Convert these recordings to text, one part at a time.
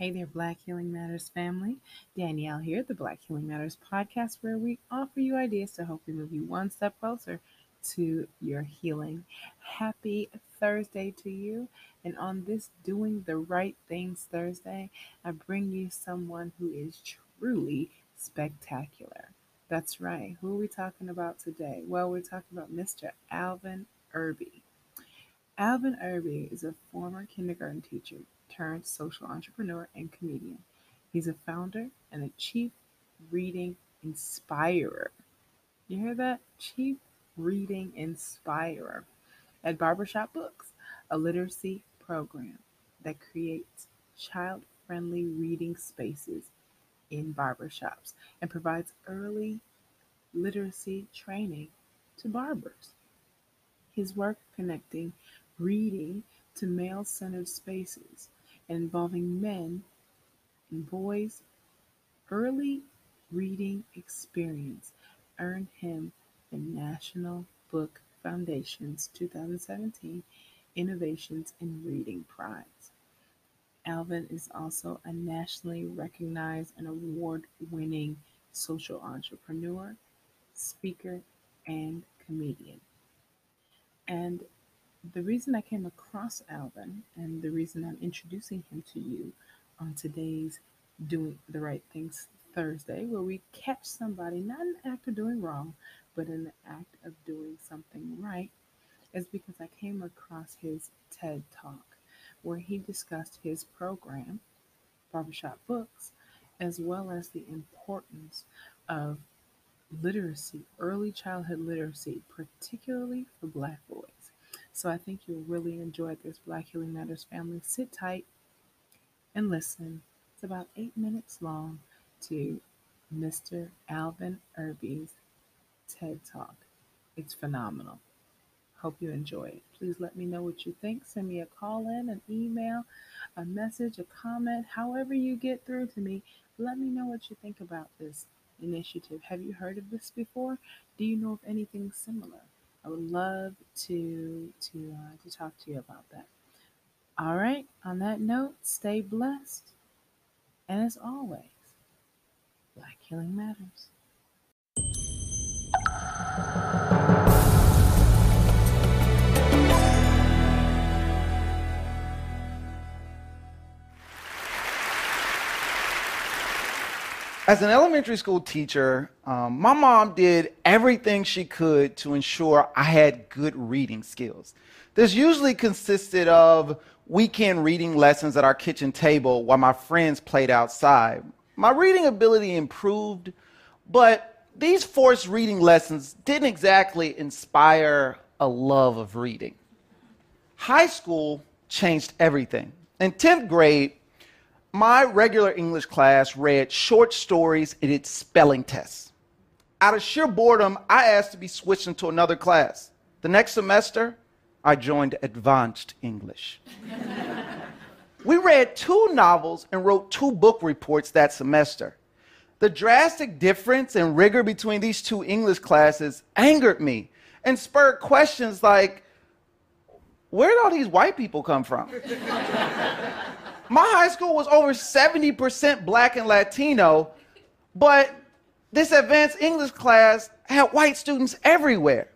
Hey there, Black Healing Matters family. Danielle here, the Black Healing Matters podcast, where we offer you ideas to hopefully move you one step closer to your healing. Happy Thursday to you. And on this Doing the Right Things Thursday, I bring you someone who is truly spectacular. That's right. Who are we talking about today? Well, we're talking about Mr. Alvin Irby. Alvin Irby is a former kindergarten teacher turned social entrepreneur and comedian. He's a founder and a chief reading inspirer. You hear that? Chief reading inspirer at Barbershop Books, a literacy program that creates child friendly reading spaces in barbershops and provides early literacy training to barbers. His work connecting reading to male centered spaces involving men and boys' early reading experience earned him the National Book Foundation's 2017 Innovations in Reading Prize. Alvin is also a nationally recognized and award winning social entrepreneur, speaker, and comedian. And the reason I came across Alvin and the reason I'm introducing him to you on today's Doing the Right Things Thursday, where we catch somebody not in the act of doing wrong, but in the act of doing something right, is because I came across his TED Talk, where he discussed his program, Barbershop Books, as well as the importance of literacy, early childhood literacy, particularly for Black boys. So I think you'll really enjoy this Black Healing Matters family. Sit tight and listen. It's about eight minutes long to Mr. Alvin Irby's TED Talk. It's phenomenal. Hope you enjoy it. Please let me know what you think. Send me a call in, an email, a message, a comment, however you get through to me. Let me know what you think about this initiative. Have you heard of this before? Do you know of anything similar? I would love to to uh, to talk to you about that. All right. On that note, stay blessed, and as always, Black Healing Matters. As an elementary school teacher, um, my mom did everything she could to ensure I had good reading skills. This usually consisted of weekend reading lessons at our kitchen table while my friends played outside. My reading ability improved, but these forced reading lessons didn't exactly inspire a love of reading. High school changed everything. In 10th grade, my regular English class read short stories and its spelling tests. Out of sheer boredom, I asked to be switched into another class. The next semester, I joined advanced English. we read two novels and wrote two book reports that semester. The drastic difference and rigor between these two English classes angered me and spurred questions like where did all these white people come from? My high school was over 70% black and Latino, but this advanced English class had white students everywhere.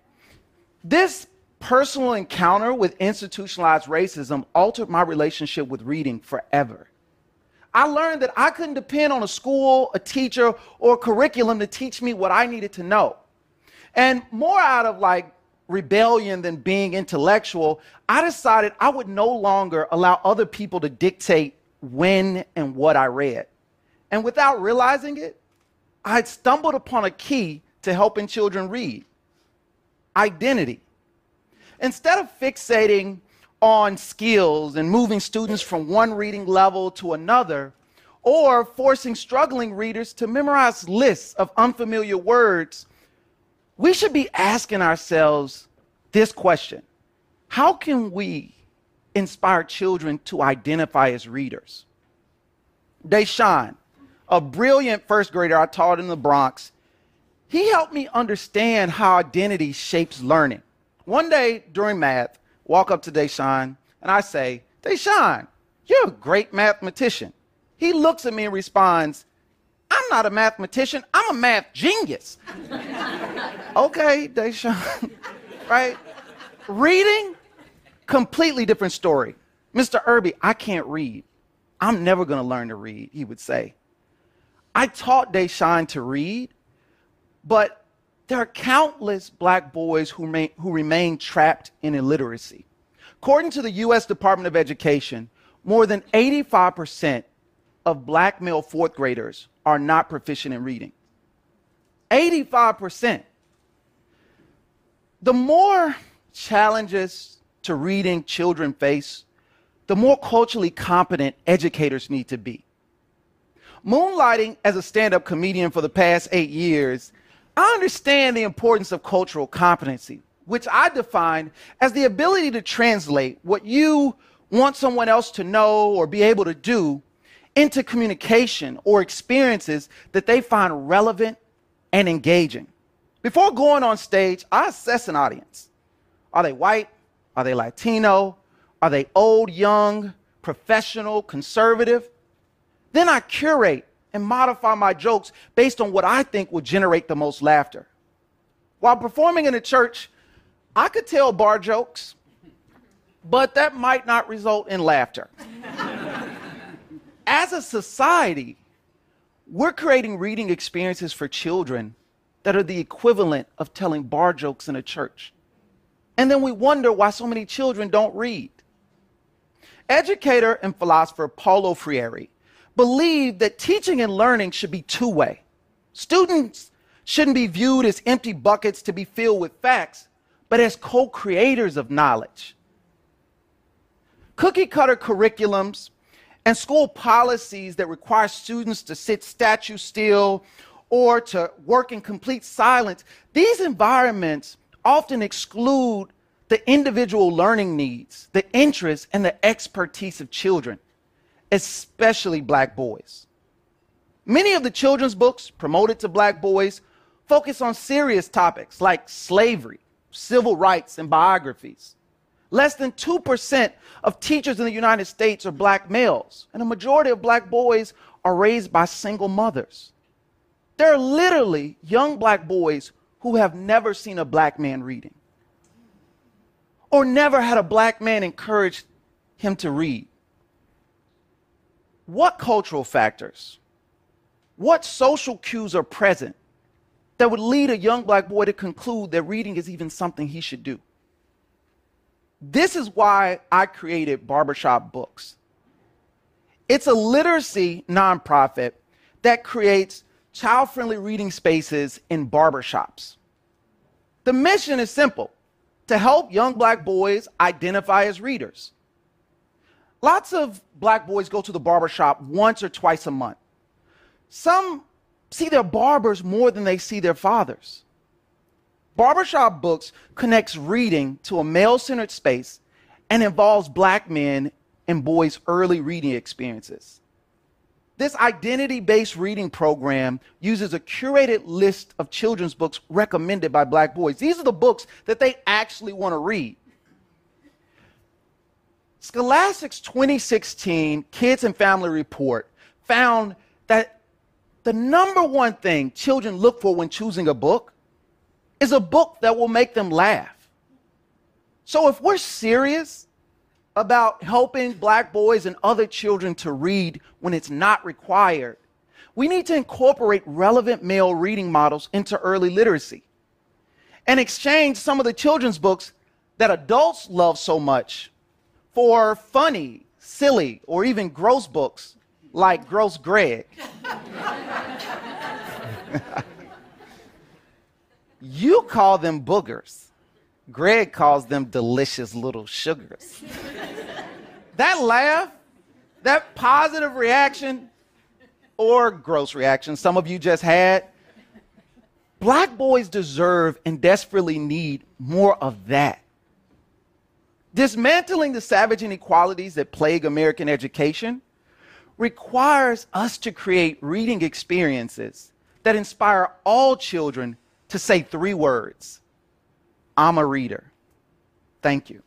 This personal encounter with institutionalized racism altered my relationship with reading forever. I learned that I couldn't depend on a school, a teacher, or a curriculum to teach me what I needed to know. And more out of like rebellion than being intellectual, I decided I would no longer allow other people to dictate when and what I read. And without realizing it, I had stumbled upon a key to helping children read identity. Instead of fixating on skills and moving students from one reading level to another, or forcing struggling readers to memorize lists of unfamiliar words we should be asking ourselves this question How can we inspire children to identify as readers? Deshaun, a brilliant first grader I taught in the Bronx, he helped me understand how identity shapes learning. One day during math, walk up to Deshaun and I say, Deshaun, you're a great mathematician. He looks at me and responds, I'm not a mathematician, I'm a math genius. okay, Deshaun, right? Reading, completely different story. Mr. Irby, I can't read. I'm never going to learn to read, he would say. I taught Deshaun to read, but there are countless black boys who, who remain trapped in illiteracy. According to the U.S. Department of Education, more than 85% of black male fourth graders are not proficient in reading. 85%. The more challenges to reading children face, the more culturally competent educators need to be. Moonlighting as a stand up comedian for the past eight years, I understand the importance of cultural competency, which I define as the ability to translate what you want someone else to know or be able to do into communication or experiences that they find relevant and engaging. Before going on stage, I assess an audience. Are they white? Are they Latino? Are they old, young, professional, conservative? Then I curate and modify my jokes based on what I think will generate the most laughter. While performing in a church, I could tell bar jokes, but that might not result in laughter. As a society, we're creating reading experiences for children that are the equivalent of telling bar jokes in a church. And then we wonder why so many children don't read. Educator and philosopher Paulo Freire believed that teaching and learning should be two way. Students shouldn't be viewed as empty buckets to be filled with facts, but as co creators of knowledge. Cookie cutter curriculums and school policies that require students to sit statue still or to work in complete silence, these environments often exclude the individual learning needs, the interests, and the expertise of children, especially black boys. Many of the children's books promoted to black boys focus on serious topics like slavery, civil rights, and biographies. Less than 2% of teachers in the United States are black males, and a majority of black boys are raised by single mothers. There are literally young black boys who have never seen a black man reading or never had a black man encourage him to read. What cultural factors, what social cues are present that would lead a young black boy to conclude that reading is even something he should do? This is why I created Barbershop Books. It's a literacy nonprofit that creates child friendly reading spaces in barbershops. The mission is simple to help young black boys identify as readers. Lots of black boys go to the barbershop once or twice a month. Some see their barbers more than they see their fathers. Barbershop Books connects reading to a male centered space and involves black men and boys' early reading experiences. This identity based reading program uses a curated list of children's books recommended by black boys. These are the books that they actually want to read. Scholastic's 2016 Kids and Family Report found that the number one thing children look for when choosing a book is a book that will make them laugh. So if we're serious about helping black boys and other children to read when it's not required, we need to incorporate relevant male reading models into early literacy and exchange some of the children's books that adults love so much for funny, silly, or even gross books like Gross Greg. you call them boogers. Greg calls them delicious little sugars. that laugh, that positive reaction, or gross reaction some of you just had, black boys deserve and desperately need more of that. Dismantling the savage inequalities that plague American education requires us to create reading experiences that inspire all children to say three words I'm a reader. Thank you.